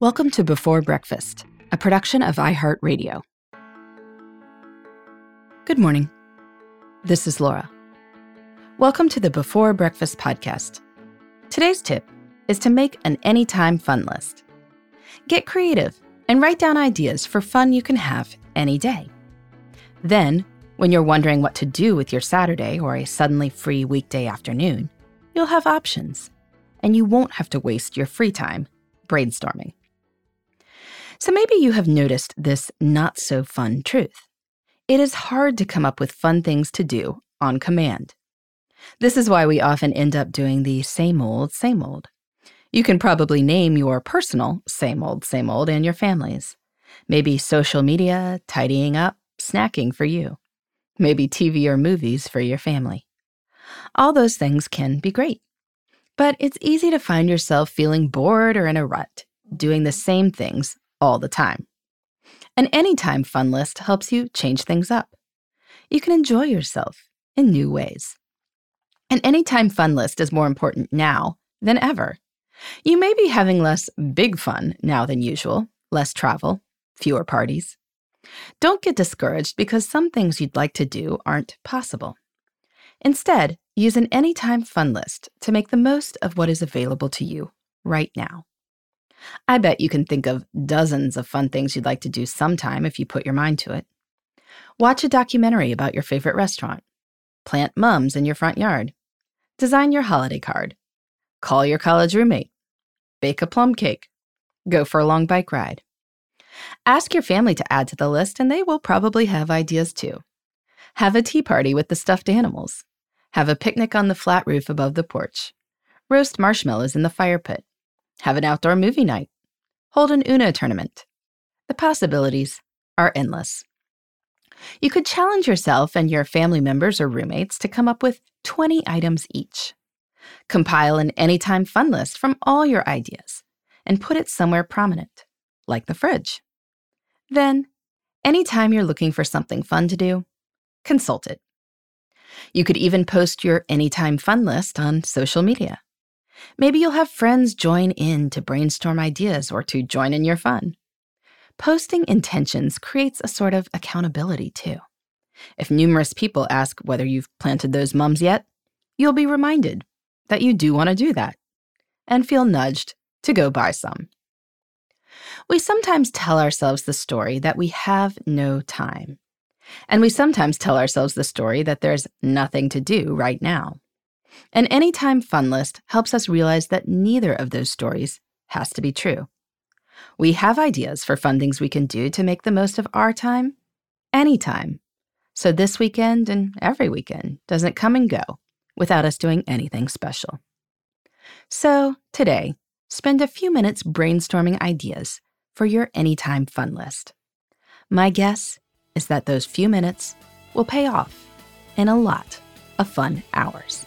Welcome to Before Breakfast, a production of iHeartRadio. Good morning. This is Laura. Welcome to the Before Breakfast podcast. Today's tip is to make an anytime fun list. Get creative and write down ideas for fun you can have any day. Then, when you're wondering what to do with your Saturday or a suddenly free weekday afternoon, you'll have options, and you won't have to waste your free time brainstorming. So maybe you have noticed this not so fun truth. It is hard to come up with fun things to do on command. This is why we often end up doing the same old, same old. You can probably name your personal same old, same old and your family's. Maybe social media, tidying up, snacking for you. Maybe TV or movies for your family. All those things can be great. But it's easy to find yourself feeling bored or in a rut, doing the same things all the time. An anytime fun list helps you change things up. You can enjoy yourself in new ways. An anytime fun list is more important now than ever. You may be having less big fun now than usual, less travel, fewer parties. Don't get discouraged because some things you'd like to do aren't possible. Instead, use an anytime fun list to make the most of what is available to you right now. I bet you can think of dozens of fun things you'd like to do sometime if you put your mind to it. Watch a documentary about your favorite restaurant. Plant mums in your front yard. Design your holiday card. Call your college roommate. Bake a plum cake. Go for a long bike ride. Ask your family to add to the list, and they will probably have ideas too. Have a tea party with the stuffed animals. Have a picnic on the flat roof above the porch. Roast marshmallows in the fire pit. Have an outdoor movie night. Hold an Uno tournament. The possibilities are endless. You could challenge yourself and your family members or roommates to come up with 20 items each. Compile an anytime fun list from all your ideas and put it somewhere prominent, like the fridge. Then, anytime you're looking for something fun to do, consult it. You could even post your anytime fun list on social media. Maybe you'll have friends join in to brainstorm ideas or to join in your fun. Posting intentions creates a sort of accountability too. If numerous people ask whether you've planted those mums yet, you'll be reminded that you do want to do that and feel nudged to go buy some. We sometimes tell ourselves the story that we have no time. And we sometimes tell ourselves the story that there's nothing to do right now. An anytime fun list helps us realize that neither of those stories has to be true. We have ideas for fun things we can do to make the most of our time anytime. So this weekend and every weekend doesn't come and go without us doing anything special. So today, spend a few minutes brainstorming ideas for your anytime fun list. My guess is that those few minutes will pay off in a lot of fun hours.